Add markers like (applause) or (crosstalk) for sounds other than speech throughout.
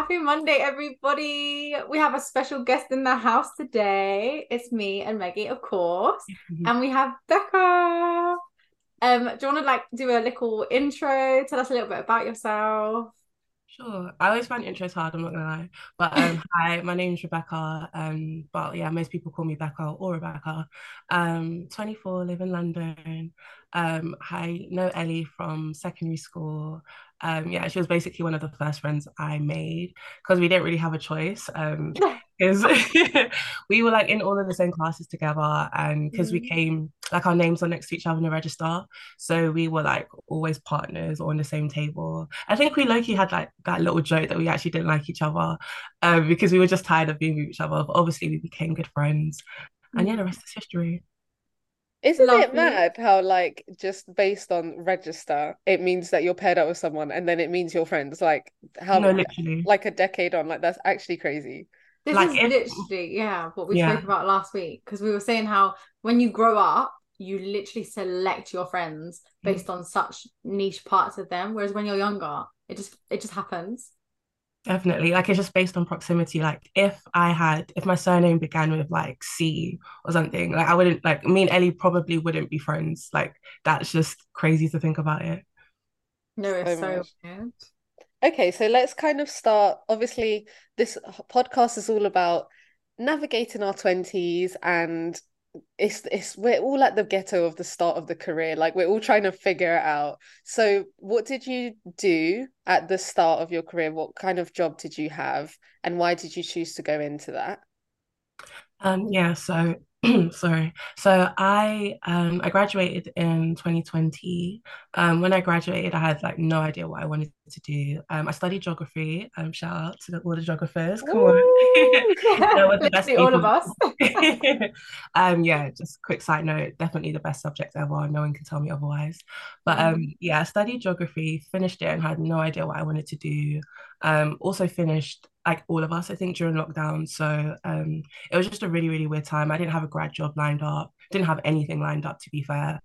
happy Monday, everybody. We have a special guest in the house today. It's me and Maggie, of course. (laughs) And we have Becca. Um, do you want to like do a little intro? Tell us a little bit about yourself. Sure. I always find intros hard, I'm not gonna lie. But um (laughs) hi, my name is Rebecca. Um, but yeah, most people call me Becca or Rebecca. Um, 24, live in London. Um, I know Ellie from secondary school. Um, yeah, she was basically one of the first friends I made because we didn't really have a choice. Um, (laughs) because (laughs) we were like in all of the same classes together, and because mm. we came like our names are next to each other in the register, so we were like always partners or on the same table. I think we Loki had like that little joke that we actually didn't like each other, um, because we were just tired of being with each other. But obviously, we became good friends, and yeah, the rest is history. Isn't Lovely. it mad how like just based on register, it means that you're paired up with someone and then it means you're friends? Like how no, literally. like a decade on, like that's actually crazy. This like is if, literally, yeah, what we yeah. spoke about last week. Because we were saying how when you grow up, you literally select your friends based mm. on such niche parts of them. Whereas when you're younger, it just it just happens. Definitely. Like it's just based on proximity. Like if I had if my surname began with like C or something, like I wouldn't like me and Ellie probably wouldn't be friends. Like that's just crazy to think about it. No, it's so, so weird. Okay, so let's kind of start. Obviously, this podcast is all about navigating our 20s and it's it's we're all at the ghetto of the start of the career like we're all trying to figure it out so what did you do at the start of your career what kind of job did you have and why did you choose to go into that um yeah so (clears throat) sorry. So I um I graduated in 2020. Um when I graduated I had like no idea what I wanted to do. Um I studied geography. Um shout out to the, all the geographers. Come Ooh. (laughs) on. the (laughs) best all of us. (laughs) um yeah, just quick side note, definitely the best subject ever. No one can tell me otherwise. But um yeah, I studied geography, finished it and had no idea what I wanted to do. Um also finished like all of us, I think, during lockdown. So um, it was just a really, really weird time. I didn't have a grad job lined up, didn't have anything lined up, to be fair.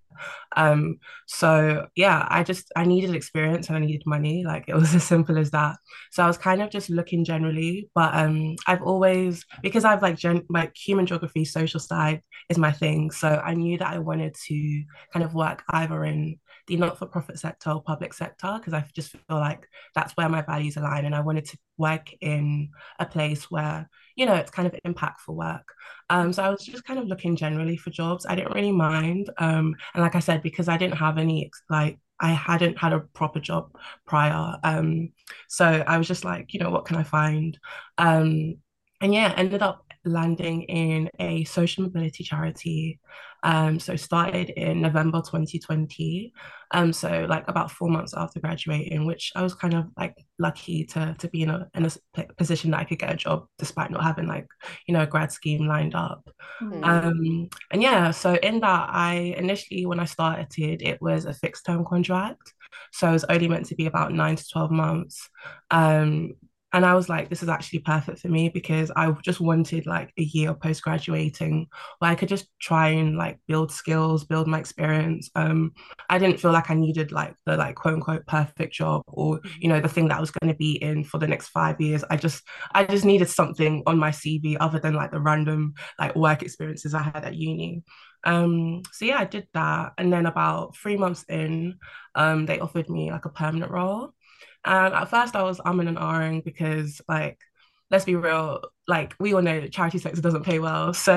Um, so yeah, I just I needed experience and I needed money. Like it was (laughs) as simple as that. So I was kind of just looking generally, but um, I've always because I've like gen like human geography, social side is my thing. So I knew that I wanted to kind of work either in the not-for-profit sector or public sector because I just feel like that's where my values align and I wanted to work in a place where you know it's kind of impactful work. Um so I was just kind of looking generally for jobs. I didn't really mind um and like I said because I didn't have any like I hadn't had a proper job prior um so I was just like you know what can I find? Um and yeah ended up landing in a social mobility charity. Um, so started in November 2020. Um, so like about four months after graduating, which I was kind of like lucky to to be in a in a position that I could get a job despite not having like you know a grad scheme lined up. Mm-hmm. Um, and yeah, so in that I initially when I started it was a fixed term contract. So it was only meant to be about nine to 12 months. Um, and I was like, this is actually perfect for me because I just wanted like a year post graduating where I could just try and like build skills, build my experience. Um, I didn't feel like I needed like the like quote unquote perfect job or mm-hmm. you know the thing that I was going to be in for the next five years. I just I just needed something on my CV other than like the random like work experiences I had at uni. Um, so yeah, I did that, and then about three months in, um, they offered me like a permanent role. And at first I was umming and ahhing because like let's be real, like we all know that charity sector doesn't pay well. (laughs) So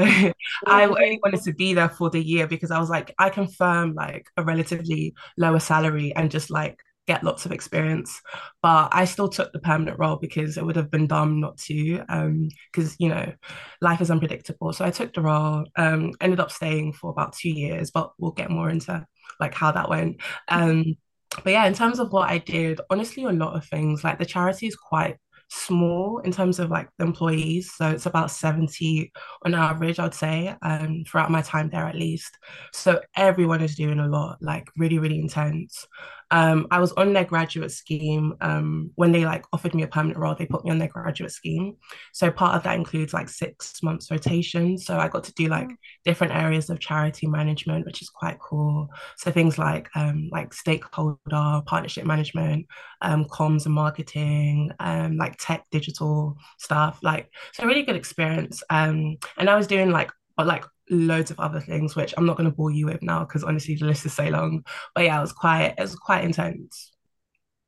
I only wanted to be there for the year because I was like, I confirm like a relatively lower salary and just like get lots of experience. But I still took the permanent role because it would have been dumb not to, um, because you know, life is unpredictable. So I took the role, um, ended up staying for about two years, but we'll get more into like how that went. Um but yeah, in terms of what I did, honestly, a lot of things. Like the charity is quite small in terms of like the employees. So it's about 70 on average, I'd say, um, throughout my time there at least. So everyone is doing a lot, like really, really intense. Um, I was on their graduate scheme. Um, when they like offered me a permanent role, they put me on their graduate scheme. So part of that includes like six months rotation. So I got to do like different areas of charity management, which is quite cool. So things like um, like stakeholder partnership management, um, comms and marketing, um, like tech, digital stuff. Like so, really good experience. Um, and I was doing like like loads of other things, which I'm not going to bore you with now because honestly the list is so long. But yeah, it was quite it was quite intense.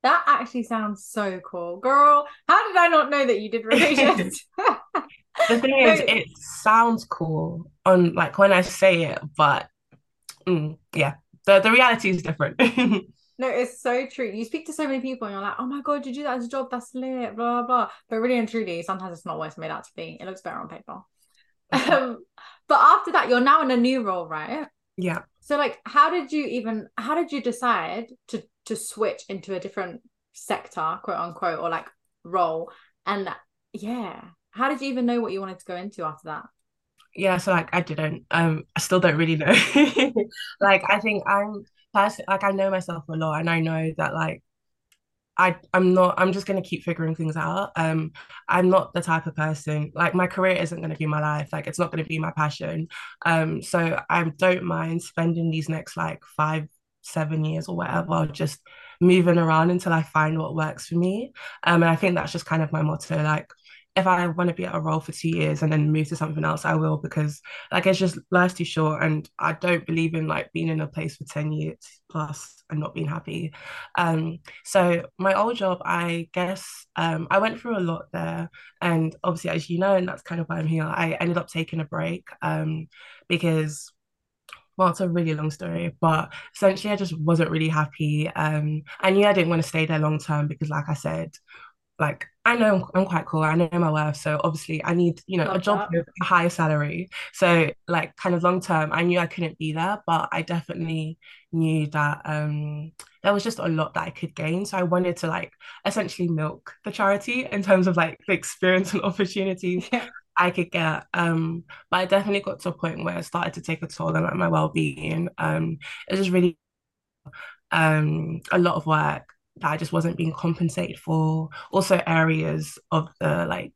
That actually sounds so cool, girl. How did I not know that you did relations? (laughs) the thing is, (laughs) it sounds cool on like when I say it, but mm, yeah, the the reality is different. (laughs) No, it's so true. You speak to so many people and you're like, oh my God, you do that as a job? That's lit, blah, blah, blah. But really and truly, sometimes it's not it's made out to be. It looks better on paper. Um, but after that, you're now in a new role, right? Yeah. So like how did you even how did you decide to to switch into a different sector, quote unquote, or like role? And yeah, how did you even know what you wanted to go into after that? Yeah, so like I didn't. Um I still don't really know. (laughs) like I think I'm like I know myself a lot and I know that like I I'm not I'm just gonna keep figuring things out. Um I'm not the type of person like my career isn't gonna be my life, like it's not gonna be my passion. Um so I don't mind spending these next like five, seven years or whatever, just moving around until I find what works for me. Um and I think that's just kind of my motto. Like if I want to be at a role for two years and then move to something else, I will because like it's just life's too short and I don't believe in like being in a place for 10 years plus and not being happy. Um so my old job, I guess um I went through a lot there and obviously as you know, and that's kind of why I'm here, I ended up taking a break um because well, it's a really long story, but essentially I just wasn't really happy. Um, I knew I didn't want to stay there long term because, like I said, like I know I'm quite cool. I know my worth. So obviously I need, you know, Love a job that. with a higher salary. So like kind of long term, I knew I couldn't be there, but I definitely knew that um there was just a lot that I could gain. So I wanted to like essentially milk the charity in terms of like the experience and (laughs) opportunities yeah. I could get. Um, but I definitely got to a point where it started to take a toll on like my well-being. Um, it was just really um a lot of work that I just wasn't being compensated for. Also, areas of the like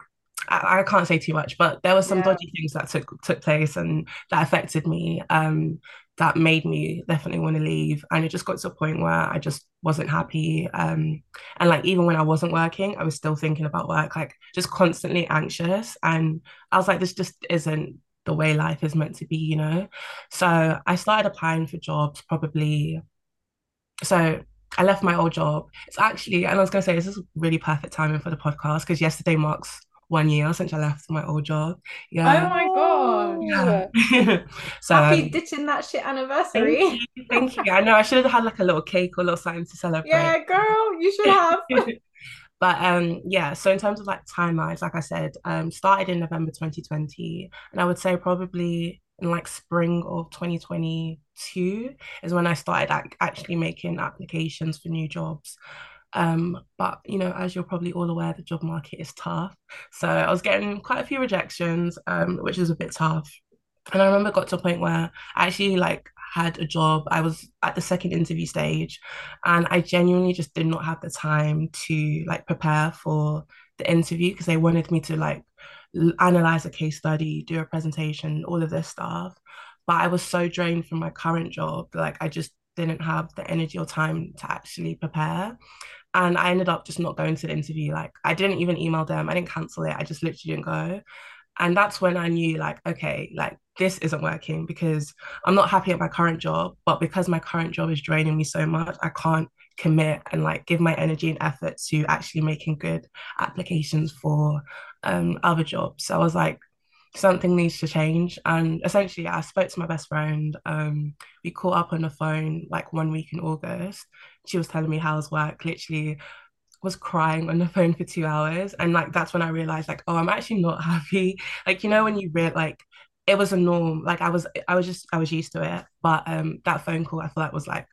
I, I can't say too much, but there were some yeah. dodgy things that took took place and that affected me. Um, that made me definitely want to leave, and it just got to a point where I just wasn't happy. Um, and like even when I wasn't working, I was still thinking about work, like just constantly anxious. And I was like, this just isn't the way life is meant to be, you know. So I started applying for jobs probably. So I left my old job. It's actually, and I was going to say, this is really perfect timing for the podcast because yesterday marks one year since I left my old job. Yeah. Oh my god. Yeah. (laughs) so happy ditching that shit anniversary. Thank you, thank you. I know I should have had like a little cake or a little something to celebrate. Yeah, girl, you should have. (laughs) but um yeah, so in terms of like timelines, like I said, um started in November 2020, and I would say probably in like spring of 2022 is when I started ac- actually making applications for new jobs. Um, but you know, as you're probably all aware, the job market is tough. So I was getting quite a few rejections, um, which is a bit tough. And I remember got to a point where I actually like had a job. I was at the second interview stage and I genuinely just did not have the time to like prepare for the interview because they wanted me to like analyze a case study, do a presentation, all of this stuff. But I was so drained from my current job, like I just didn't have the energy or time to actually prepare. And I ended up just not going to the interview. Like I didn't even email them, I didn't cancel it, I just literally didn't go. And that's when I knew, like, okay, like this isn't working because I'm not happy at my current job, but because my current job is draining me so much, I can't commit and like give my energy and effort to actually making good applications for um, other jobs. So I was like, something needs to change. And essentially, I spoke to my best friend. Um, we caught up on the phone like one week in August. She was telling me how's work. Literally, was crying on the (laughs) phone for two hours, and like that's when I realized like, oh, I'm actually not (laughs) happy. Like you know when you read like it was a norm. Like I was, I was just, I was used to it. But um, that phone call, I feel like was like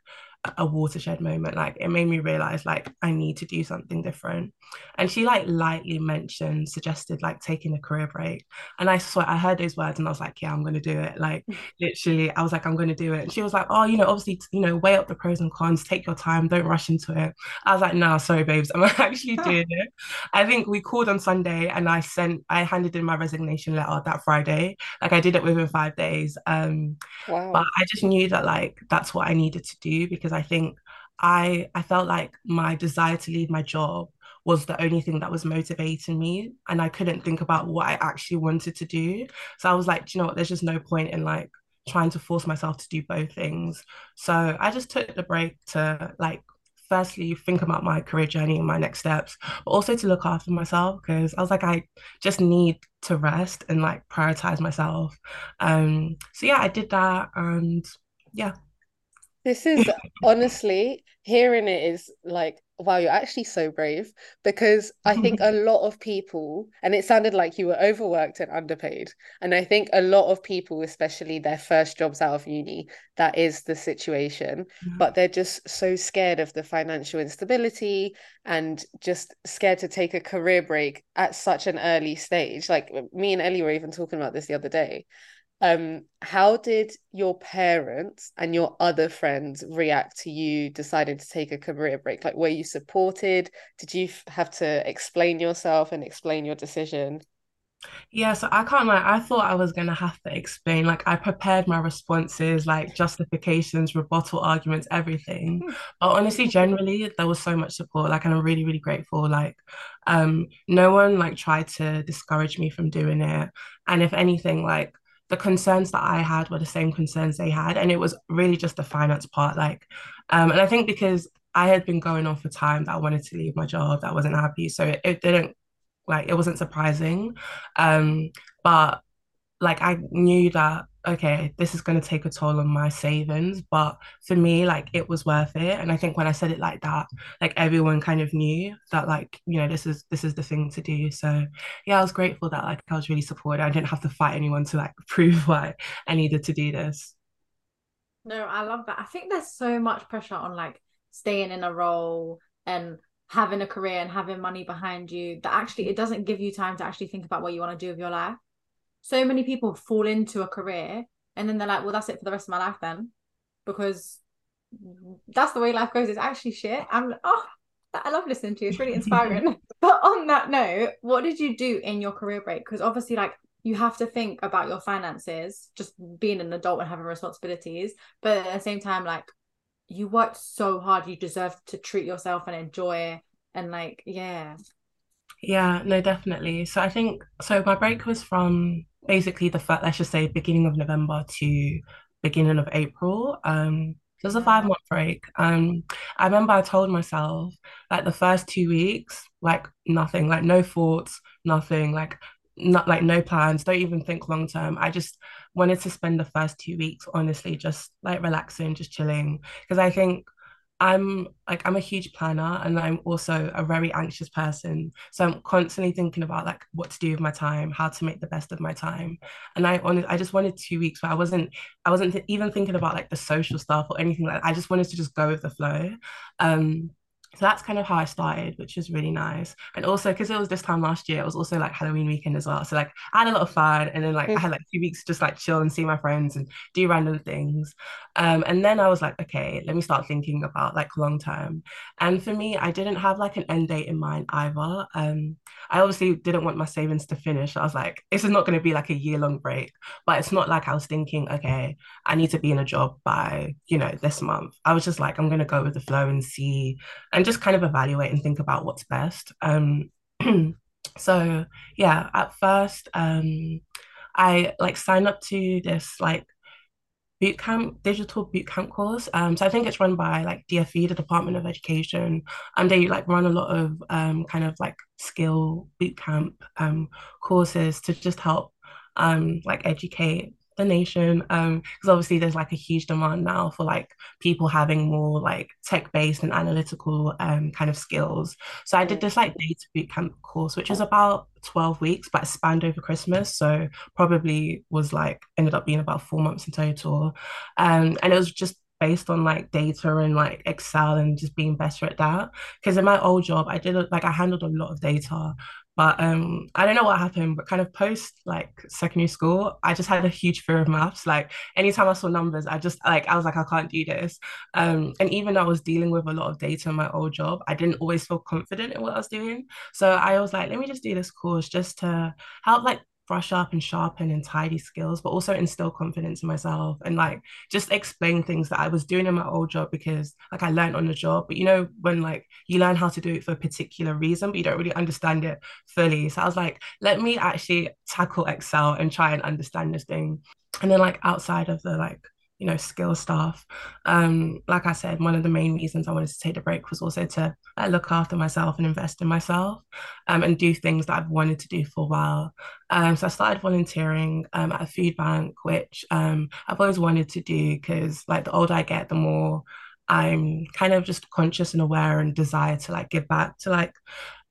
a watershed moment. Like it made me realize like I need to do something different. And she like lightly mentioned, suggested like taking a career break. And I swear I heard those words and I was like, yeah, I'm gonna do it. Like (laughs) literally, I was like, I'm gonna do it. And she was like, oh, you know, obviously, you know, weigh up the pros and cons, take your time, don't rush into it. I was like, no, nah, sorry, babes, I'm (laughs) actually (laughs) doing it. I think we called on Sunday and I sent, I handed in my resignation letter that Friday. Like I did it within five days. Um, wow. But I just knew that like that's what I needed to do because I think I I felt like my desire to leave my job was the only thing that was motivating me and I couldn't think about what I actually wanted to do. So I was like, you know what, there's just no point in like trying to force myself to do both things. So I just took the break to like firstly think about my career journey and my next steps, but also to look after myself because I was like, I just need to rest and like prioritize myself. Um, so yeah, I did that and yeah. This is honestly hearing it is like wow, you're actually so brave because I think a (laughs) lot of people, and it sounded like you were overworked and underpaid. And I think a lot of people, especially their first jobs out of uni, that is the situation. Mm-hmm. But they're just so scared of the financial instability and just scared to take a career break at such an early stage. Like me and Ellie were even talking about this the other day um how did your parents and your other friends react to you deciding to take a career break like were you supported did you have to explain yourself and explain your decision yeah, so I can't like I thought I was gonna have to explain. Like I prepared my responses, like justifications, rebuttal arguments, everything. Hmm. But honestly, generally, there was so much support. Like, and I'm really, really grateful. Like, um, no one like tried to discourage me from doing it. And if anything, like the concerns that I had were the same concerns they had. And it was really just the finance part. Like, um, and I think because I had been going on for time that I wanted to leave my job, that I wasn't happy. So it, it didn't like it wasn't surprising. Um, but like I knew that okay, this is going to take a toll on my savings. But for me, like it was worth it. And I think when I said it like that, like everyone kind of knew that like, you know, this is this is the thing to do. So yeah, I was grateful that like I was really supported. I didn't have to fight anyone to like (laughs) prove why I needed to do this. No, I love that. I think there's so much pressure on like staying in a role and having a career and having money behind you that actually it doesn't give you time to actually think about what you want to do with your life so many people fall into a career and then they're like, well, that's it for the rest of my life then, because that's the way life goes. It's actually shit. I'm oh, I love listening to you. It's really inspiring. (laughs) but on that note, what did you do in your career break? Because obviously, like you have to think about your finances, just being an adult and having responsibilities. But at the same time, like you worked so hard, you deserve to treat yourself and enjoy. And like, yeah. Yeah, no, definitely. So I think so. My break was from basically the first, let's just say beginning of November to beginning of April. Um, so it was a five month break. Um, I remember I told myself like the first two weeks, like nothing, like no thoughts, nothing, like not like no plans, don't even think long term. I just wanted to spend the first two weeks honestly just like relaxing, just chilling. Because I think I'm like I'm a huge planner and I'm also a very anxious person. So I'm constantly thinking about like what to do with my time, how to make the best of my time. And I wanted I just wanted two weeks where I wasn't I wasn't even thinking about like the social stuff or anything like that. I just wanted to just go with the flow. Um so that's kind of how I started, which was really nice. And also because it was this time last year, it was also like Halloween weekend as well. So like I had a lot of fun and then like I had like two weeks just like chill and see my friends and do random things. Um, and then I was like, okay, let me start thinking about like long term. And for me, I didn't have like an end date in mind either. Um, I obviously didn't want my savings to finish. I was like, this is not going to be like a year long break, but it's not like I was thinking, okay, I need to be in a job by, you know, this month. I was just like, I'm going to go with the flow and see and just kind of evaluate and think about what's best. Um, (clears throat) so yeah, at first, um, I like signed up to this like bootcamp digital bootcamp course. Um, so I think it's run by like DFE, the Department of Education, and they like run a lot of um kind of like skill bootcamp um courses to just help um like educate the nation um because obviously there's like a huge demand now for like people having more like tech-based and analytical um kind of skills so i did this like data bootcamp course which was about 12 weeks but it spanned over christmas so probably was like ended up being about four months in total um and it was just based on like data and like Excel and just being better at that. Because in my old job, I did like I handled a lot of data, but um, I don't know what happened, but kind of post like secondary school, I just had a huge fear of maths. Like anytime I saw numbers, I just like I was like, I can't do this. Um, and even though I was dealing with a lot of data in my old job, I didn't always feel confident in what I was doing. So I was like, let me just do this course just to help like brush up and sharpen and tidy skills, but also instill confidence in myself and like just explain things that I was doing in my old job because like I learned on the job. But you know, when like you learn how to do it for a particular reason, but you don't really understand it fully. So I was like, let me actually tackle Excel and try and understand this thing. And then like outside of the like you know, skill stuff. Um, like I said, one of the main reasons I wanted to take the break was also to uh, look after myself and invest in myself um, and do things that I've wanted to do for a while. Um, so I started volunteering um, at a food bank, which um, I've always wanted to do because, like, the older I get, the more I'm kind of just conscious and aware and desire to like give back to like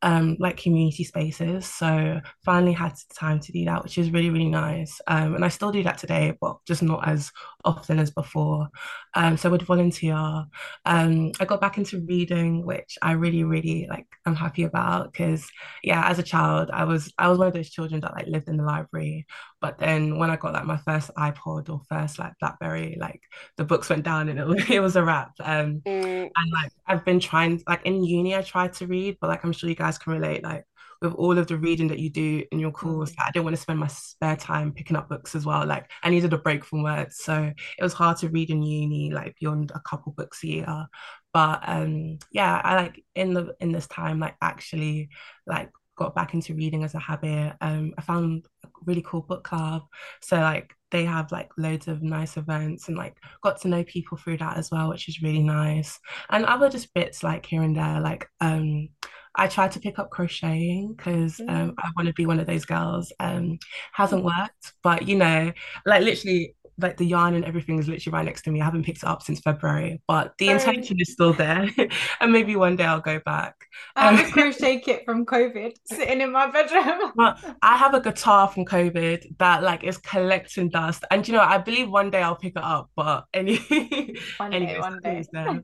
um, like community spaces. So finally had time to do that, which is really, really nice. Um, and I still do that today, but just not as often as before. Um, so I would volunteer. Um, I got back into reading, which I really, really like. I'm happy about because, yeah, as a child, I was I was one of those children that like lived in the library. But then when I got like my first iPod or first like BlackBerry, like the books went down and it was, (laughs) it was a wrap. Um, mm. and like I've been trying like in uni, I tried to read, but like I'm sure you guys can relate. Like with all of the reading that you do in your course, mm-hmm. I didn't want to spend my spare time picking up books as well. Like I needed a break from work. So it was hard to read in uni, like beyond a couple books a year. But um yeah, I like in the in this time, like actually like got back into reading as a habit. Um I found a really cool book club. So like they have like loads of nice events and like got to know people through that as well, which is really nice. And other just bits like here and there, like um I tried to pick up crocheting because um, I want to be one of those girls. Um, hasn't worked, but you know, like literally, like the yarn and everything is literally right next to me. I haven't picked it up since February, but the intention is still there, (laughs) and maybe one day I'll go back. I have um, a (laughs) crochet kit from COVID sitting in my bedroom. but (laughs) I have a guitar from COVID that like is collecting dust, and you know, I believe one day I'll pick it up. But any, one day, anyways, one day.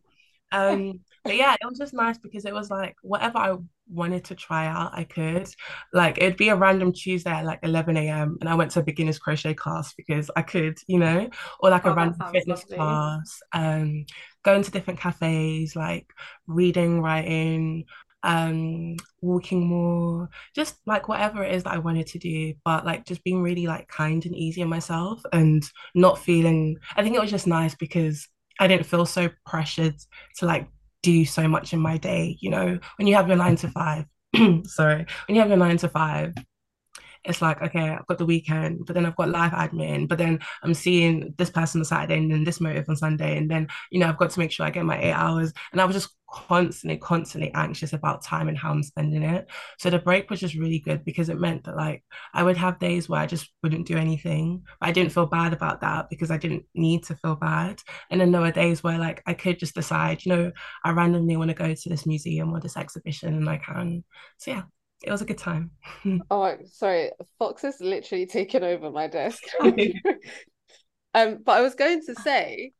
Um, but yeah, it was just nice because it was like whatever I wanted to try out, I could. Like it'd be a random Tuesday at like 11 a.m. and I went to a beginner's crochet class because I could, you know, or like oh, a random fitness lovely. class, um, going to different cafes, like reading, writing, um walking more just like whatever it is that I wanted to do but like just being really like kind and easy on myself and not feeling I think it was just nice because I didn't feel so pressured to like do so much in my day. You know, when you have your nine to five, (clears throat) sorry, when you have your nine to five, it's like, okay, I've got the weekend, but then I've got live admin, but then I'm seeing this person on Saturday and then this motive on Sunday. And then, you know, I've got to make sure I get my eight hours. And I was just constantly, constantly anxious about time and how I'm spending it. So the break was just really good because it meant that like I would have days where I just wouldn't do anything. But I didn't feel bad about that because I didn't need to feel bad. And then there were days where like I could just decide, you know, I randomly want to go to this museum or this exhibition and I can. So yeah, it was a good time. (laughs) oh, sorry, Fox has literally taken over my desk. (laughs) (laughs) um, but I was going to say,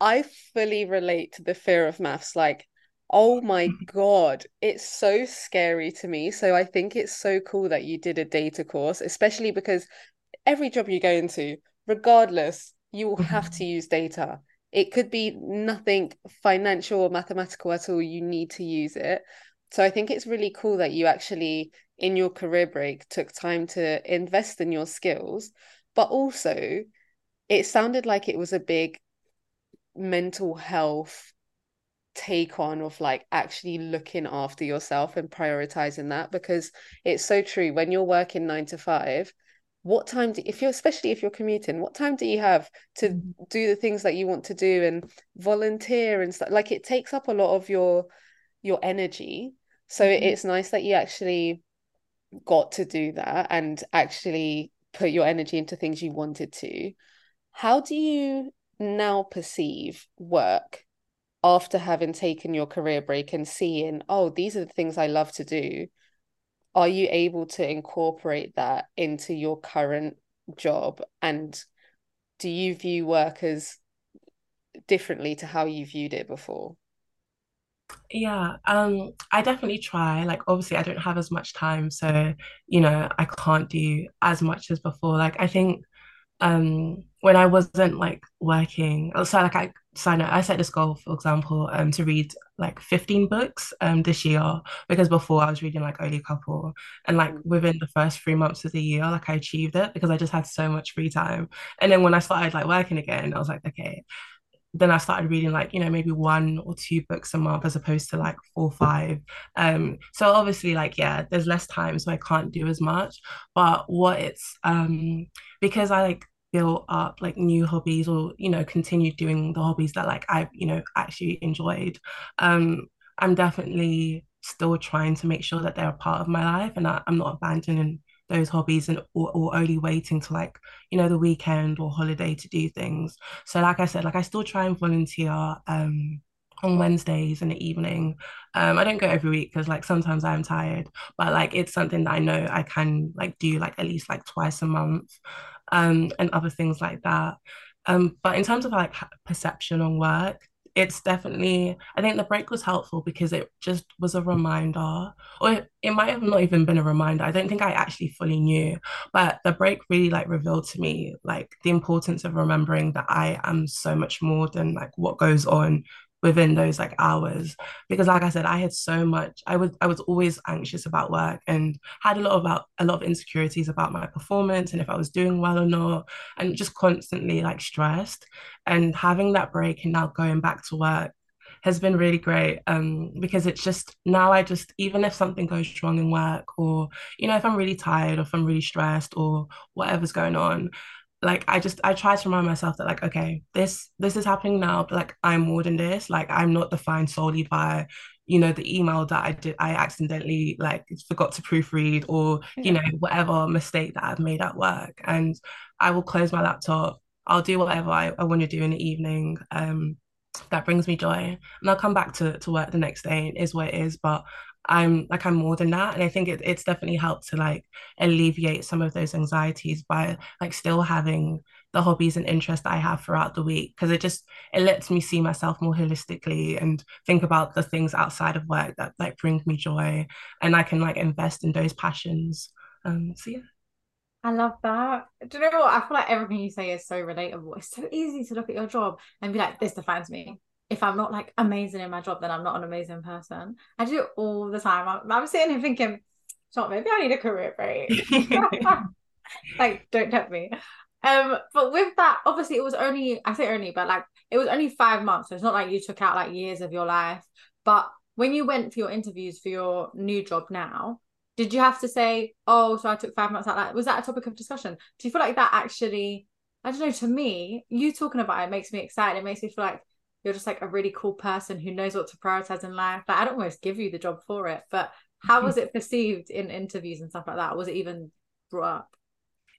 I fully relate to the fear of maths. Like, oh my (laughs) god, it's so scary to me. So I think it's so cool that you did a data course, especially because every job you go into, regardless, you will have to (laughs) use data. It could be nothing financial or mathematical at all. You need to use it. So I think it's really cool that you actually, in your career break, took time to invest in your skills, but also it sounded like it was a big mental health take on of like actually looking after yourself and prioritizing that because it's so true when you're working nine to five what time do if you're especially if you're commuting what time do you have to mm-hmm. do the things that you want to do and volunteer and stuff like it takes up a lot of your your energy so mm-hmm. it's nice that you actually got to do that and actually put your energy into things you wanted to. How do you now perceive work after having taken your career break and seeing, oh, these are the things I love to do? Are you able to incorporate that into your current job? And do you view work as differently to how you viewed it before? Yeah, um, I definitely try. Like, obviously, I don't have as much time, so you know, I can't do as much as before. Like, I think um when I wasn't like working, so like I sign up, I set this goal, for example, um to read like 15 books um this year because before I was reading like only a couple. And like Mm. within the first three months of the year, like I achieved it because I just had so much free time. And then when I started like working again, I was like, okay, then I started reading like, you know, maybe one or two books a month as opposed to like four or five. Um, so obviously, like, yeah, there's less time, so I can't do as much. But what it's um because I like built up like new hobbies or, you know, continued doing the hobbies that like I, you know, actually enjoyed. Um, I'm definitely still trying to make sure that they're a part of my life and I, I'm not abandoning those hobbies and or, or only waiting to like, you know, the weekend or holiday to do things. So like I said, like I still try and volunteer um on Wednesdays in the evening. Um, I don't go every week because like sometimes I'm tired, but like it's something that I know I can like do like at least like twice a month, um, and other things like that. Um, but in terms of like perception on work, it's definitely I think the break was helpful because it just was a reminder, or it, might have not even been a reminder. I don't think I actually fully knew, but the break really like revealed to me like the importance of remembering that I am so much more than like what goes on within those like hours. Because like I said I had so much I was I was always anxious about work and had a lot about a lot of insecurities about my performance and if I was doing well or not and just constantly like stressed. And having that break and now going back to work has been really great um because it's just now I just even if something goes wrong in work or you know if I'm really tired or if I'm really stressed or whatever's going on like I just I try to remind myself that like okay this this is happening now but like I'm more than this. Like I'm not defined solely by you know the email that I did I accidentally like forgot to proofread or you know whatever mistake that I've made at work. And I will close my laptop. I'll do whatever I, I want to do in the evening. Um that brings me joy. And I'll come back to to work the next day. Is what it is but I'm like I'm more than that and I think it, it's definitely helped to like alleviate some of those anxieties by like still having the hobbies and interests that I have throughout the week because it just it lets me see myself more holistically and think about the things outside of work that like bring me joy and I can like invest in those passions um so yeah I love that. Do you know what? I feel like everything you say is so relatable. It's so easy to look at your job and be like, this defines me. If I'm not like amazing in my job, then I'm not an amazing person. I do it all the time. I'm, I'm sitting here thinking, so maybe I need a career break. (laughs) (laughs) like, don't tempt me. Um, but with that, obviously it was only, I say only, but like it was only five months. So it's not like you took out like years of your life. But when you went for your interviews for your new job now, did you have to say, oh, so I took five months out? Like, was that a topic of discussion? Do you feel like that actually, I don't know, to me, you talking about it makes me excited. It makes me feel like you're just like a really cool person who knows what to prioritize in life. Like, I don't almost give you the job for it, but how was it perceived in interviews and stuff like that? Was it even brought up?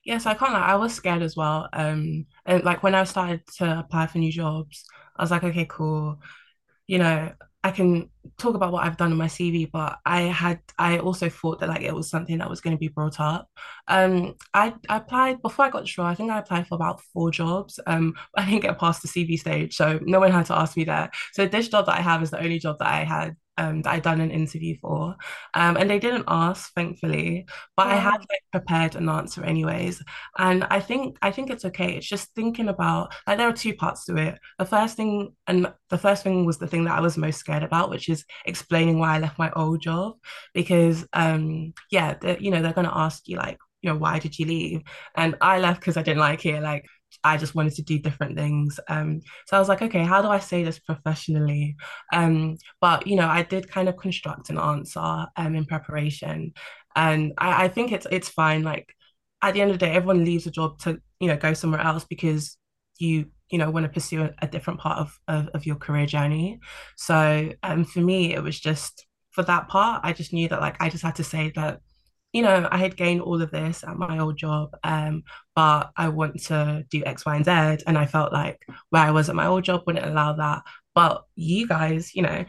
Yes, I can't lie. I was scared as well. Um, and like when I started to apply for new jobs, I was like, okay, cool. You know, I can talk about what I've done in my CV, but I had I also thought that like it was something that was going to be brought up. Um, I, I applied before I got sure. I think I applied for about four jobs. Um, (laughs) I didn't get past the CV stage, so no one had to ask me that. So this job that I have is the only job that I had um that I'd done an interview for. Um, and they didn't ask, thankfully, but I had like prepared an answer anyways. And I think I think it's okay. It's just thinking about like there are two parts to it. The first thing and the first thing was the thing that I was most scared about, which is explaining why I left my old job. Because um yeah, you know, they're gonna ask you like, you know, why did you leave? And I left because I didn't like it. Like I just wanted to do different things. Um, so I was like, okay, how do I say this professionally? Um, but you know, I did kind of construct an answer um in preparation. And I, I think it's it's fine. Like at the end of the day, everyone leaves a job to, you know, go somewhere else because you, you know, want to pursue a, a different part of, of, of your career journey. So um, for me, it was just for that part, I just knew that like I just had to say that, you know, I had gained all of this at my old job, um, but I want to do X, Y, and Z. And I felt like where I was at my old job wouldn't allow that. But you guys, you know,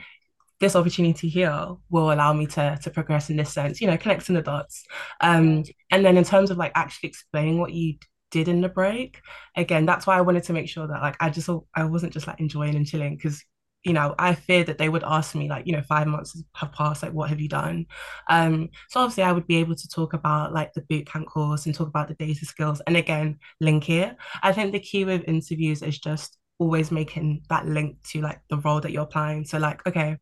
this opportunity here will allow me to to progress in this sense, you know, connecting the dots. Um, and then in terms of like actually explaining what you did in the break. Again, that's why I wanted to make sure that like I just I wasn't just like enjoying and chilling because you know, I feared that they would ask me like, you know, five months have passed, like, what have you done? Um, so obviously I would be able to talk about like the bootcamp course and talk about the data skills and again, link it. I think the key with interviews is just always making that link to like the role that you're applying. So like, okay,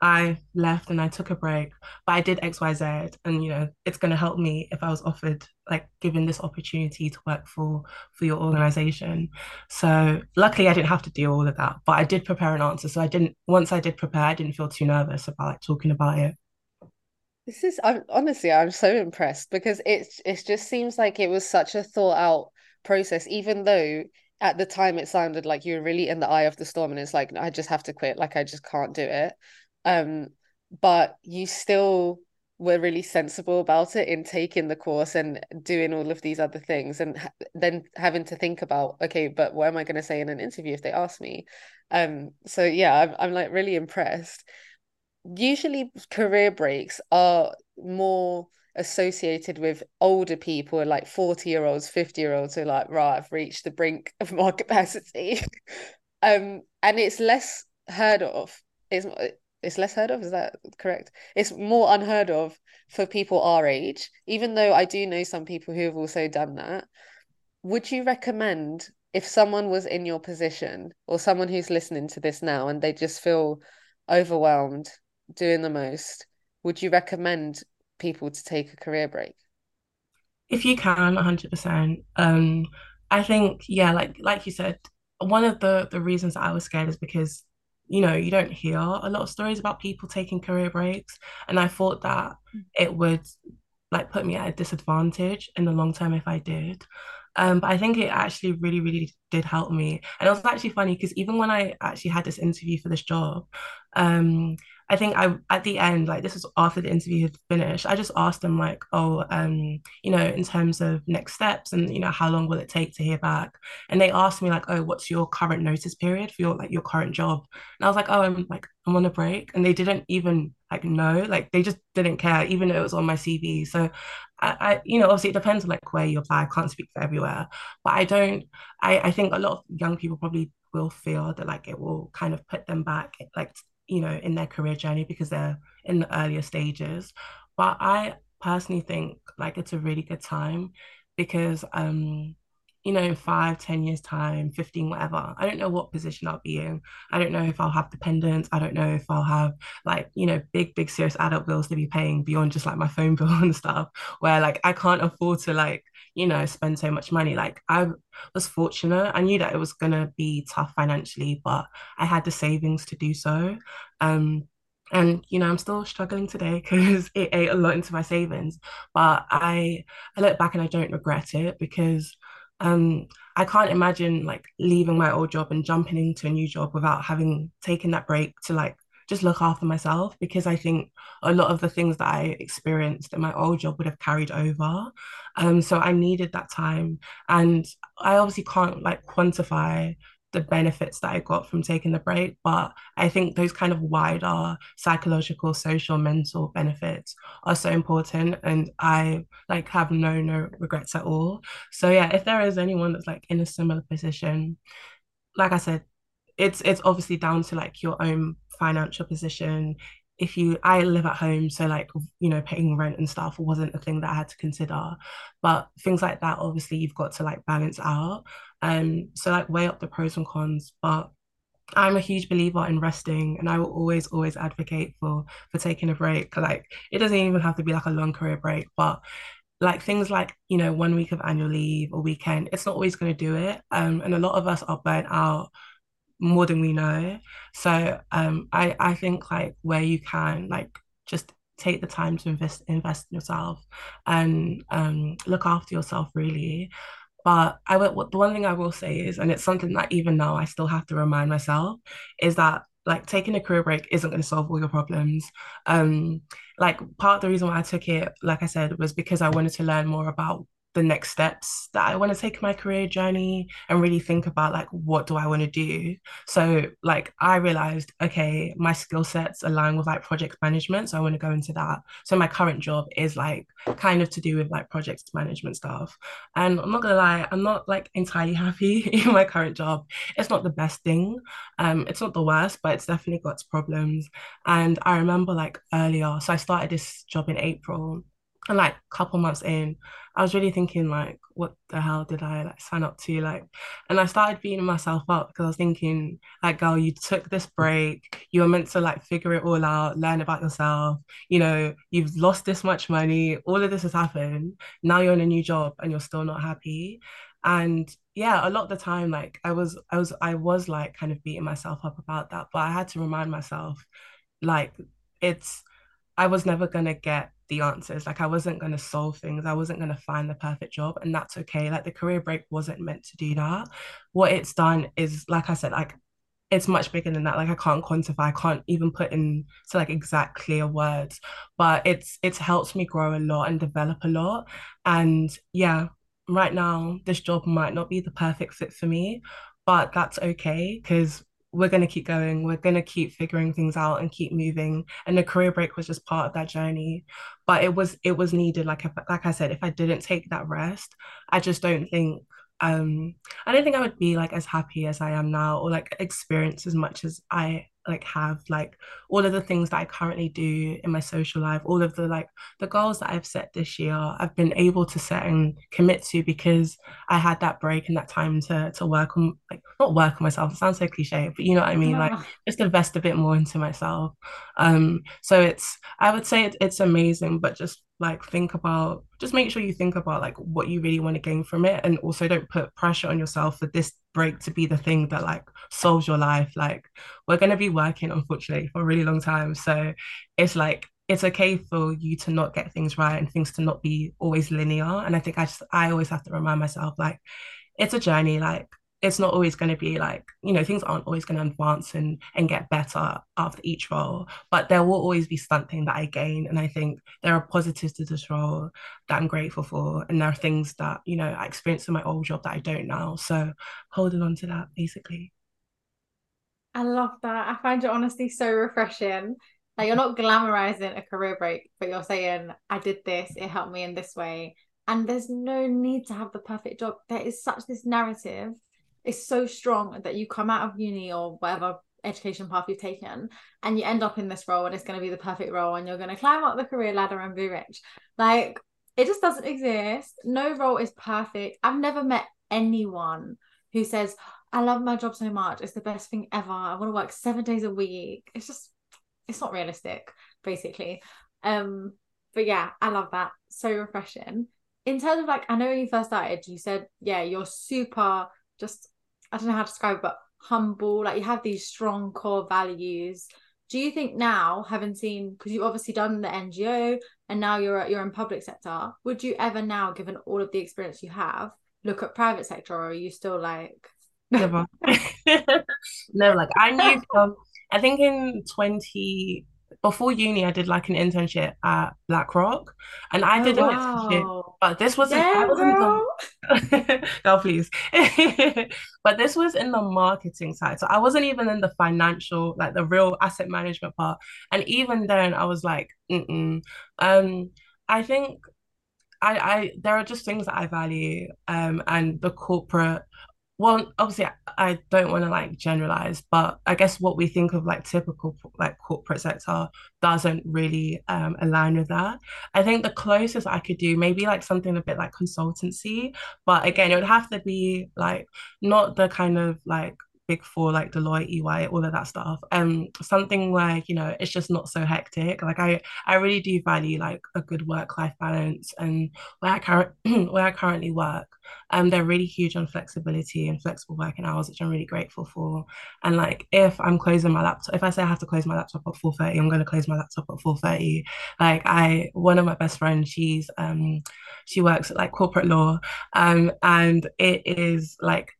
I left and I took a break, but I did XYZ and you know, it's gonna help me if I was offered like given this opportunity to work for for your organization. So luckily I didn't have to do all of that, but I did prepare an answer. So I didn't once I did prepare, I didn't feel too nervous about like talking about it. This is I'm honestly I'm so impressed because it's it just seems like it was such a thought out process, even though at the time it sounded like you were really in the eye of the storm and it's like I just have to quit, like I just can't do it um but you still were really sensible about it in taking the course and doing all of these other things and ha- then having to think about okay but what am i going to say in an interview if they ask me? Um so yeah I'm, I'm like really impressed. Usually career breaks are more associated with older people like 40 year olds 50 year olds who are like right i've reached the brink (laughs) of my capacity. (laughs) Um and it's less heard of. It's it's less heard of is that correct? It's more unheard of for people our age even though i do know some people who have also done that. Would you recommend if someone was in your position or someone who's listening to this now and they just feel overwhelmed doing the most would you recommend people to take a career break? If you can 100% um i think yeah like like you said one of the the reasons i was scared is because you know, you don't hear a lot of stories about people taking career breaks. And I thought that mm. it would like put me at a disadvantage in the long term if I did. Um, but I think it actually really, really did help me. And it was actually funny because even when I actually had this interview for this job, um, I think I at the end, like this was after the interview had finished, I just asked them like, oh, um, you know, in terms of next steps and you know, how long will it take to hear back? And they asked me like, oh, what's your current notice period for your like your current job? And I was like, oh, I'm like I'm on a break. And they didn't even like know, like they just didn't care, even though it was on my CV. So I, I you know, obviously it depends on like where you apply. I can't speak for everywhere. But I don't I, I think a lot of young people probably will feel that like it will kind of put them back like you know, in their career journey because they're in the earlier stages. But I personally think like it's a really good time because um you know, five, ten years time, 15, whatever. I don't know what position I'll be in. I don't know if I'll have dependents. I don't know if I'll have like, you know, big, big serious adult bills to be paying beyond just like my phone (laughs) bill and stuff, where like I can't afford to like you know, spend so much money. Like I was fortunate. I knew that it was gonna be tough financially, but I had the savings to do so. Um, and you know, I'm still struggling today (laughs) because it ate a lot into my savings. But I I look back and I don't regret it because um I can't imagine like leaving my old job and jumping into a new job without having taken that break to like just look after myself because I think a lot of the things that I experienced in my old job would have carried over. Um, so I needed that time. And I obviously can't like quantify the benefits that I got from taking the break, but I think those kind of wider psychological, social, mental benefits are so important, and I like have no no regrets at all. So yeah, if there is anyone that's like in a similar position, like I said, it's it's obviously down to like your own financial position if you i live at home so like you know paying rent and stuff wasn't a thing that i had to consider but things like that obviously you've got to like balance out um so like weigh up the pros and cons but I'm a huge believer in resting and I will always, always advocate for for taking a break. Like it doesn't even have to be like a long career break, but like things like, you know, one week of annual leave or weekend, it's not always going to do it. Um, and a lot of us are burnt out more than we know. So um, I I think like where you can like just take the time to invest invest in yourself and um, look after yourself really. But I will, the one thing I will say is, and it's something that even now I still have to remind myself, is that like taking a career break isn't going to solve all your problems. Um, like part of the reason why I took it, like I said, was because I wanted to learn more about the next steps that I want to take my career journey and really think about like what do I want to do. So like I realized, okay, my skill sets align with like project management. So I want to go into that. So my current job is like kind of to do with like project management stuff. And I'm not gonna lie, I'm not like entirely (laughs) happy in my current job. It's not the best thing. Um, it's not the worst, but it's definitely got its problems. And I remember like earlier, so I started this job in April like a couple months in, I was really thinking like, what the hell did I like sign up to? Like, and I started beating myself up because I was thinking, like, girl, you took this break. You were meant to like figure it all out, learn about yourself. You know, you've lost this much money. All of this has happened. Now you're in a new job and you're still not happy. And yeah, a lot of the time, like I was, I was, I was like kind of beating myself up about that. But I had to remind myself, like, it's I was never gonna get the answers. Like I wasn't gonna solve things. I wasn't gonna find the perfect job, and that's okay. Like the career break wasn't meant to do that. What it's done is, like I said, like it's much bigger than that. Like I can't quantify. I can't even put in to like exact clear words. But it's it's helped me grow a lot and develop a lot. And yeah, right now this job might not be the perfect fit for me, but that's okay because we're going to keep going we're going to keep figuring things out and keep moving. And the career break was just part of that journey. But it was it was needed like like i said if i didn't take that rest i just don't think um i don't think i would be like as happy as i am now or like experience as much as i like have like all of the things that I currently do in my social life, all of the like the goals that I've set this year, I've been able to set and commit to because I had that break and that time to to work on like not work on myself. It sounds so cliche, but you know what I mean, yeah. like just invest a bit more into myself. Um, so it's I would say it, it's amazing, but just like think about just make sure you think about like what you really want to gain from it and also don't put pressure on yourself for this break to be the thing that like solves your life. Like we're going to be working unfortunately for a really long time so it's like it's okay for you to not get things right and things to not be always linear and i think i just i always have to remind myself like it's a journey like it's not always going to be like you know things aren't always going to advance and and get better after each role but there will always be something that i gain and i think there are positives to this role that i'm grateful for and there are things that you know i experienced in my old job that i don't now so holding on to that basically. I love that. I find your honesty so refreshing. Like you're not glamorizing a career break but you're saying i did this it helped me in this way and there's no need to have the perfect job. There is such this narrative is so strong that you come out of uni or whatever education path you've taken and you end up in this role and it's going to be the perfect role and you're going to climb up the career ladder and be rich. Like it just doesn't exist. No role is perfect. I've never met anyone who says i love my job so much. It's the best thing ever. I want to work seven days a week. It's just it's not realistic basically. Um but yeah i love that. So refreshing. In terms of like i know when you first started you said yeah you're super just I don't know how to describe it, but humble. Like you have these strong core values. Do you think now, having seen, because you've obviously done the NGO and now you're you're in public sector, would you ever now, given all of the experience you have, look at private sector, or are you still like (laughs) never? no, like I knew (laughs) from I think in twenty before uni, I did like an internship at BlackRock, and I oh, did an wow. internship. But this wasn't. Yeah, wasn't the, girl, (laughs) please. (laughs) but this was in the marketing side, so I wasn't even in the financial, like the real asset management part. And even then, I was like, Mm-mm. um, I think I, I there are just things that I value, um, and the corporate well obviously i don't want to like generalize but i guess what we think of like typical like corporate sector doesn't really um, align with that. I think the closest i could do maybe like something a bit like consultancy but again it would have to be like not the kind of like big four like Deloitte, EY, all of that stuff. Um, something where you know it's just not so hectic. Like I, I really do value like a good work life balance, and where I current (clears throat) where I currently work, um, they're really huge on flexibility and flexible working hours, which I'm really grateful for. And like if I'm closing my laptop, if I say I have to close my laptop at four thirty, I'm going to close my laptop at four thirty. Like I, one of my best friends, she's um, she works at like corporate law, um, and it is like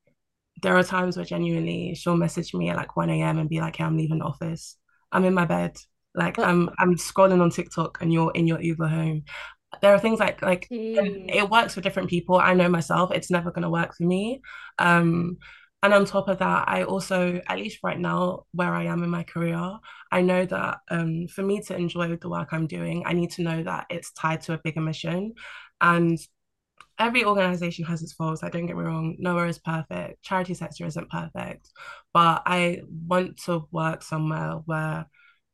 there are times where genuinely she'll message me at like 1 a.m. and be like, hey, I'm leaving the office. I'm in my bed. Like I'm I'm scrolling on TikTok and you're in your Uber home. there are things like like it works for different people. I know myself, it's never gonna work for me. Um, and on top of that, I also, at least right now, where I am in my career, I know that um, for me to enjoy the work I'm doing, I need to know that it's tied to a bigger mission. And every organization has its faults. Like, don't get me wrong, nowhere is perfect. Charity sector isn't perfect, but I want to work somewhere where,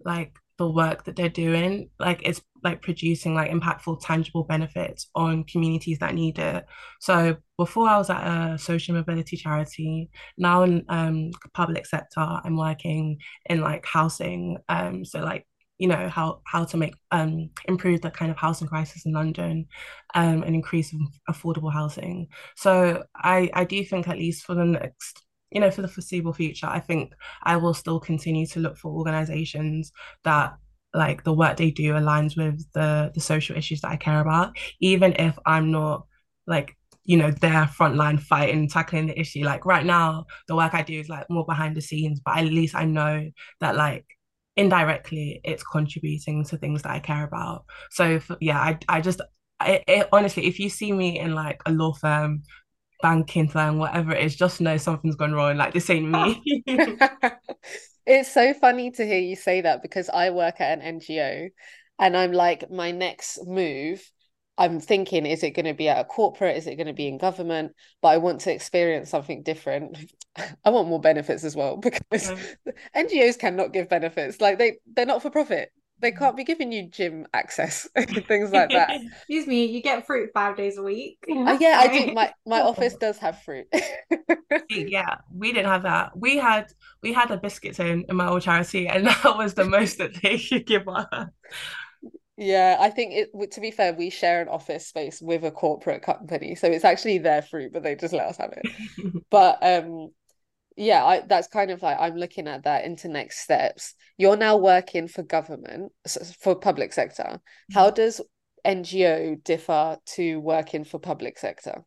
like, the work that they're doing, like, it's like producing like impactful, tangible benefits on communities that need it. So before I was at a social mobility charity, now in um public sector, I'm working in like housing. Um, so like you know how how to make um improve the kind of housing crisis in London um and increase affordable housing. So I I do think at least for the next you know for the foreseeable future I think I will still continue to look for organizations that like the work they do aligns with the the social issues that I care about even if I'm not like you know their frontline fighting tackling the issue like right now the work I do is like more behind the scenes but at least I know that like indirectly it's contributing to things that I care about. So yeah, I I just I, it, honestly, if you see me in like a law firm, banking firm, whatever it is, just know something's gone wrong. Like this ain't me. (laughs) it's so funny to hear you say that because I work at an NGO, and I'm like my next move I'm thinking, is it going to be at a corporate? Is it going to be in government? But I want to experience something different. (laughs) I want more benefits as well (laughs) because NGOs cannot give benefits. Like they they're not for profit. They mm. can't be giving you gym access, (laughs) things like that. Excuse me, you get fruit five days a week. Uh, yeah, I do. My my office does have fruit. yeah, we didn't have that. We had we had a biscuit tin in my old charity, and that was the most that they could give us. Yeah, I think it. To be fair, we share an office space with a corporate company, so it's actually their fruit, but they just let us have it. (laughs) but um, yeah, I, that's kind of like I'm looking at that into next steps. You're now working for government, for public sector. How mm-hmm. does NGO differ to working for public sector?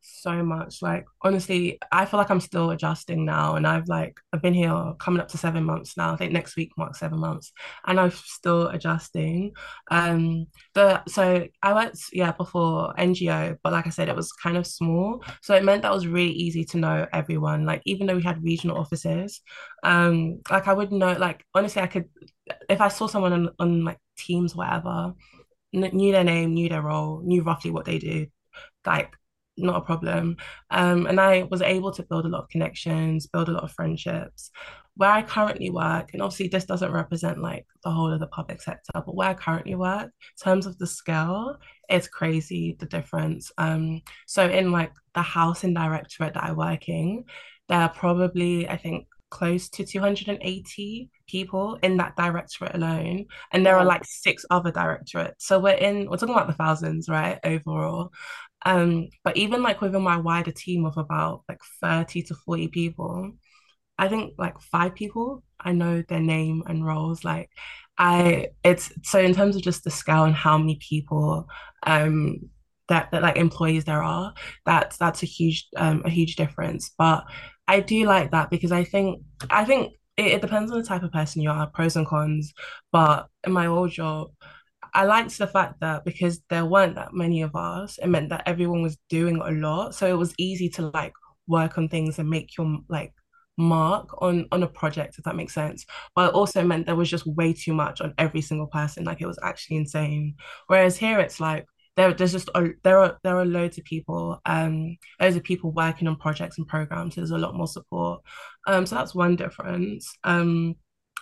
So much. Like honestly, I feel like I'm still adjusting now, and I've like I've been here coming up to seven months now. I think next week marks seven months, and I'm still adjusting. Um, the so I worked yeah before NGO, but like I said, it was kind of small, so it meant that it was really easy to know everyone. Like even though we had regional offices, um, like I would know like honestly, I could if I saw someone on, on like Teams, whatever, knew their name, knew their role, knew roughly what they do, like not a problem. Um, and I was able to build a lot of connections, build a lot of friendships. Where I currently work, and obviously this doesn't represent like the whole of the public sector, but where I currently work, in terms of the scale, it's crazy the difference. Um, so in like the housing directorate that I work in, there are probably, I think, close to 280 people in that directorate alone and there are like six other directorates so we're in we're talking about the thousands right overall um, but even like within my wider team of about like 30 to 40 people, I think like five people I know their name and roles. Like I it's so in terms of just the scale and how many people um that, that like employees there are, that's that's a huge um a huge difference. But I do like that because I think I think it, it depends on the type of person you are, pros and cons. But in my old job, I liked the fact that because there weren't that many of us, it meant that everyone was doing a lot. So it was easy to like work on things and make your like mark on on a project, if that makes sense. But it also meant there was just way too much on every single person. Like it was actually insane. Whereas here it's like there, there's just a, there are there are loads of people, um, loads of people working on projects and programs. so There's a lot more support. Um, so that's one difference. Um,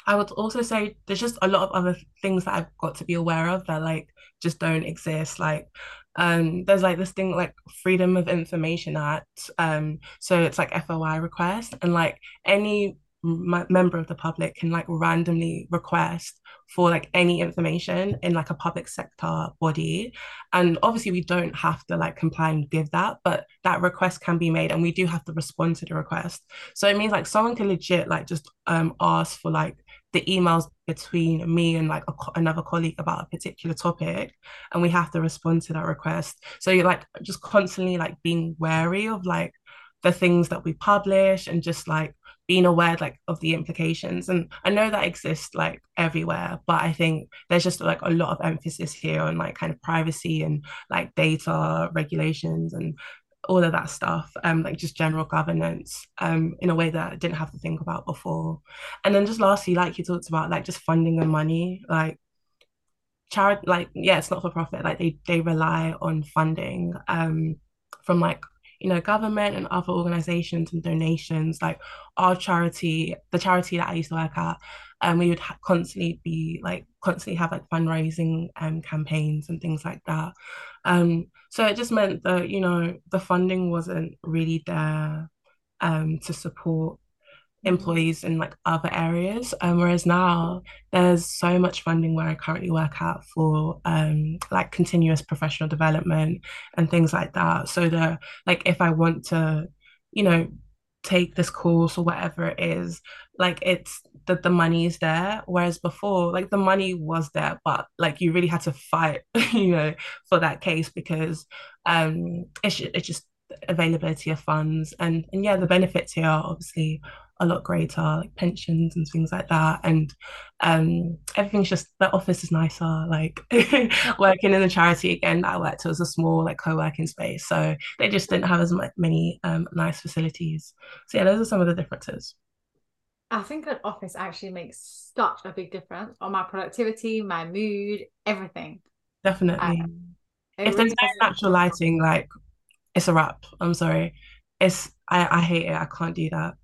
I would also say there's just a lot of other things that I've got to be aware of that like just don't exist. Like um there's like this thing like Freedom of Information Act. Um so it's like FOI request and like any m- member of the public can like randomly request for like any information in like a public sector body and obviously we don't have to like comply and give that but that request can be made and we do have to respond to the request so it means like someone can legit like just um ask for like the emails between me and like a, another colleague about a particular topic and we have to respond to that request. So you're like just constantly like being wary of like the things that we publish and just like being aware like of the implications. And i know that exists like everywhere but i think there's just like a lot of emphasis here on like kind of privacy and like data regulations and all of that stuff um like just general governance um in a way that I didn't have to think about before. And then just lastly like you talked about like just funding and money like charity like yeah it's not for profit like they they rely on funding um from like you know government and other organizations and donations like our charity the charity that I used to work at and um, we would ha- constantly be like constantly have like fundraising um campaigns and things like that. Um so it just meant that you know the funding wasn't really there um to support employees in like other areas. Um, whereas now there's so much funding where I currently work at for um, like continuous professional development and things like that. So that like if I want to, you know, take this course or whatever it is, like it's that the money is there. Whereas before, like the money was there, but like you really had to fight, (laughs) you know, for that case because um it's it's just availability of funds and and yeah the benefits here are obviously a lot greater, like pensions and things like that. And um, everything's just the office is nicer. Like (laughs) working in the charity again, I worked it was a small like co-working space, so they just didn't have as many um, nice facilities. So yeah, those are some of the differences. I think an office actually makes such a big difference on my productivity, my mood, everything. Definitely. Um, if there's no natural lighting, like it's a wrap. I'm sorry. It's I, I hate it. I can't do that.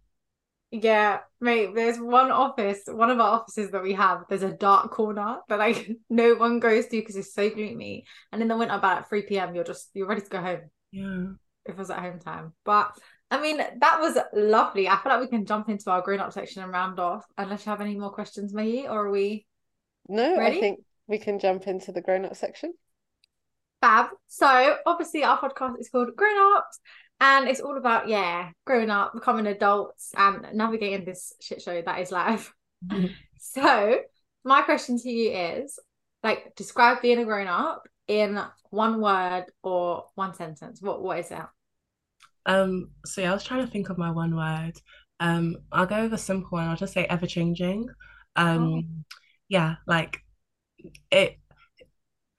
Yeah, mate, there's one office, one of our offices that we have, there's a dark corner that like (laughs) no one goes to because it's so gloomy. And in the winter about at 3 p.m. you're just you're ready to go home. Yeah. If it was at home time. But I mean, that was lovely. I feel like we can jump into our grown up section and round off unless you have any more questions, Maggie, or are we No, ready? I think we can jump into the grown up section. Fab. So obviously our podcast is called Grown Ups and it's all about yeah growing up becoming adults and navigating this shit show that is life. Mm-hmm. (laughs) so my question to you is like describe being a grown up in one word or one sentence. What what is that? Um so yeah, i was trying to think of my one word. Um i'll go with a simple one. I'll just say ever changing um oh. yeah like it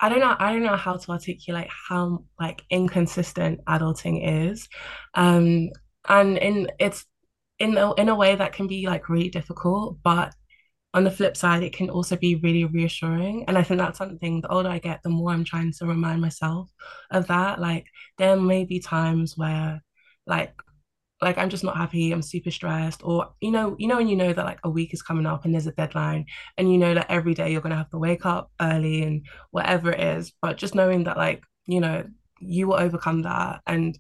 I don't know I don't know how to articulate how like inconsistent adulting is. Um and in it's in a, in a way that can be like really difficult, but on the flip side, it can also be really reassuring. And I think that's something the older I get, the more I'm trying to remind myself of that. Like there may be times where like like I'm just not happy, I'm super stressed, or you know, you know when you know that like a week is coming up and there's a deadline and you know that every day you're gonna have to wake up early and whatever it is, but just knowing that like, you know, you will overcome that and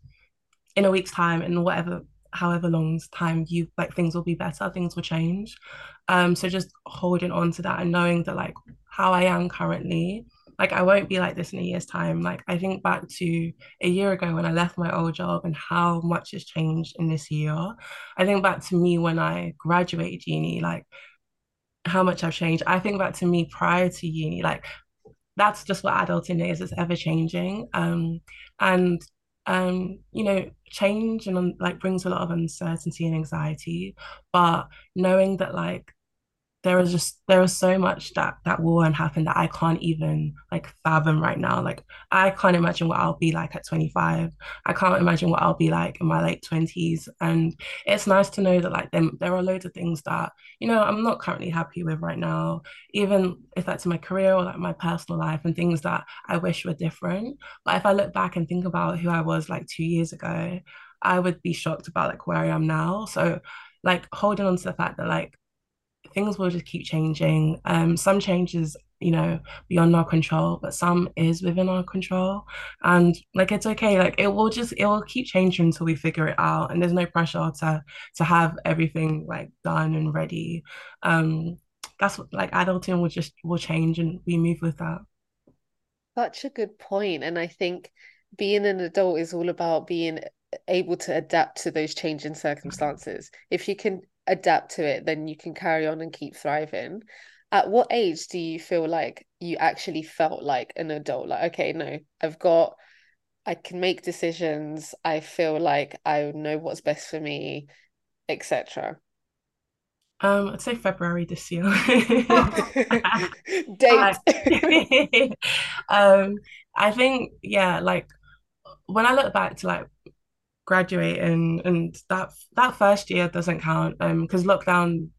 in a week's time and whatever however long's time you like things will be better, things will change. Um so just holding on to that and knowing that like how I am currently like I won't be like this in a year's time. Like I think back to a year ago when I left my old job and how much has changed in this year. I think back to me when I graduated uni, like how much I've changed. I think back to me prior to uni, like that's just what adulting is, it's ever changing. Um and um you know change and like brings a lot of uncertainty and anxiety but knowing that like there is just there is so much that that will happen that I can't even like fathom right now. Like I can't imagine what I'll be like at 25. I can't imagine what I'll be like in my late 20s. And it's nice to know that like there, there are loads of things that, you know, I'm not currently happy with right now, even if that's my career or like my personal life and things that I wish were different. But if I look back and think about who I was like two years ago, I would be shocked about like where I am now. So like holding on to the fact that like things will just keep changing. Um, some changes, you know, beyond our control, but some is within our control. And like it's okay. Like it will just it will keep changing until we figure it out. And there's no pressure to to have everything like done and ready. Um, that's what like adulting will just will change and we move with that. Such a good point. And I think being an adult is all about being able to adapt to those changing circumstances. If you can adapt to it, then you can carry on and keep thriving. At what age do you feel like you actually felt like an adult? Like, okay, no, I've got, I can make decisions. I feel like I know what's best for me, etc. Um, I'd say February this year. (laughs) Date. (laughs) (laughs) um, I think yeah, like when I look back to like graduating and that that first year doesn't count um because lockdown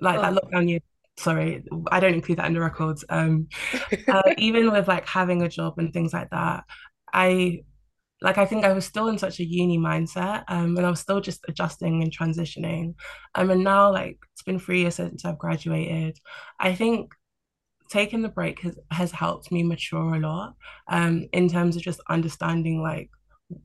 like that Oh. lockdown year sorry I don't include that in the records um (laughs) uh, even with like having a job and things like that I like I think I was still in such a uni mindset um and I was still just adjusting and transitioning um and now like it's been three years since I've graduated I think taking the break has, has helped me mature a lot um in terms of just understanding like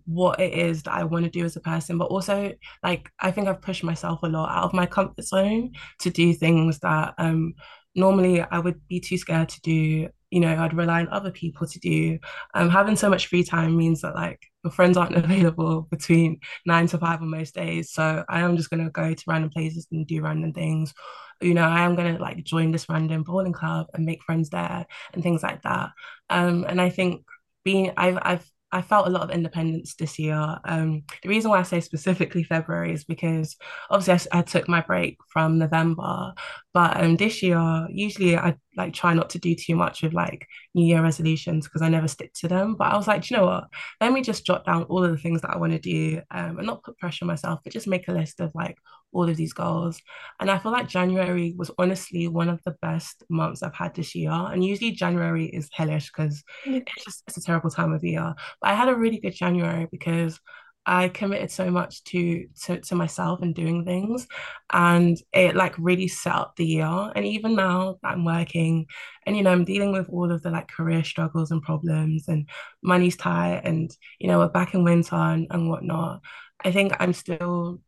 what it is that I want to do as a person, but also like I think I've pushed myself a lot out of my comfort zone to do things that um normally I would be too scared to do. You know, I'd rely on other people to do. Um, having so much free time means that like your friends aren't (laughs) available between nine to five on most days. So I am just gonna go to random places and do random things. You know, I am gonna like join this random bowling club and make friends there and things like that. Um, and I think being I've I've I felt a lot of independence this year. Um, the reason why I say specifically February is because obviously I took my break from November, but um, this year usually I like try not to do too much with like New Year resolutions because I never stick to them. But I was like, "Do you know what? Let me just jot down all of the things that I want to do, um, and not put pressure on myself, but just make a list of like all of these goals. And I feel like January was honestly one of the best months I've had this year. And usually January is hellish because it's just it's a terrible time of year. But I had a really good January because I committed so much to to to myself and doing things, and it like really set up the year. And even now I'm working, and you know I'm dealing with all of the like career struggles and problems, and money's tight, and you know we're back in winter and, and whatnot. I think I'm still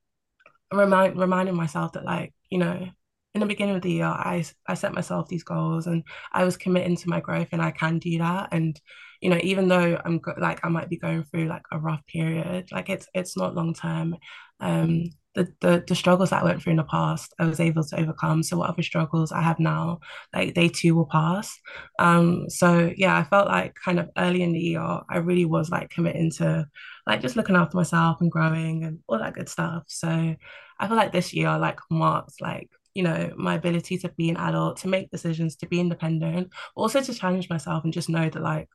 remind reminding myself that like you know in the beginning of the year I I set myself these goals and I was committing to my growth and I can do that and you know even though I'm go- like I might be going through like a rough period like it's it's not long term. Um the, the the struggles that I went through in the past I was able to overcome. So whatever struggles I have now like they too will pass. Um so yeah I felt like kind of early in the year I really was like committing to like just looking after myself and growing and all that good stuff. So I feel like this year like marks like you know my ability to be an adult, to make decisions, to be independent, also to challenge myself and just know that like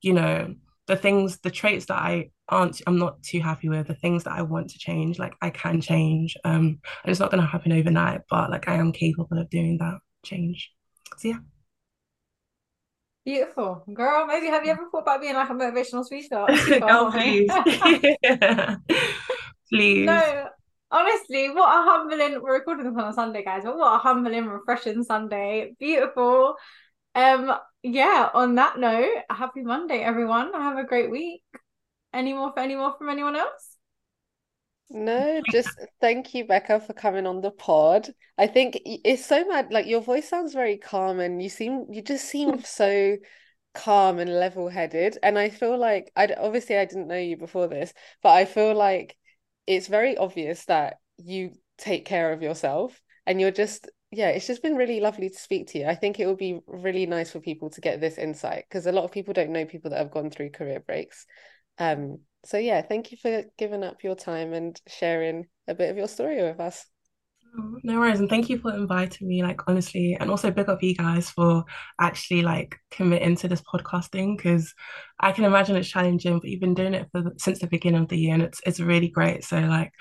you know the things, the traits that I aren't, I'm not too happy with, the things that I want to change, like I can change. Um, and it's not going to happen overnight, but like I am capable of doing that change. So yeah. Beautiful. Girl, maybe have you ever thought about being like a motivational (laughs) speaker? Girl, please. (laughs) (laughs) Please. No, honestly, what a humbling. We're recording this on a Sunday, guys, but what a humbling, refreshing Sunday. Beautiful. Um, yeah, on that note, happy Monday, everyone. Have a great week. Any more for any more from anyone else? No, just thank you, Becca, for coming on the pod. I think it's so mad. Like your voice sounds very calm, and you seem you just seem (laughs) so calm and level-headed. And I feel like I obviously I didn't know you before this, but I feel like it's very obvious that you take care of yourself, and you're just yeah. It's just been really lovely to speak to you. I think it would be really nice for people to get this insight because a lot of people don't know people that have gone through career breaks. Um, so yeah, thank you for giving up your time and sharing a bit of your story with us. Oh, No worries, and thank you for inviting me, like honestly, and also big up you guys for actually like committing to this podcasting because I can imagine it's challenging, but you've been doing it for since the beginning of the year, and it's it's really great. So like,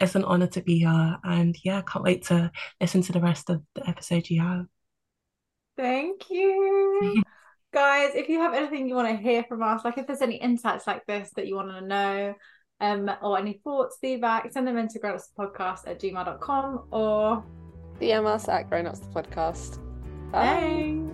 it's an honor to be here, and yeah, can't wait to listen to the rest of the episode you have. Thank you. (laughs) Guys, if you have anything you want to hear from us, like if there's any insights like this that you want to know, um, or any thoughts, feedback, send them into grownups podcast at gmail.com or DM us at Grown Ups the Podcast. Bye. thanks.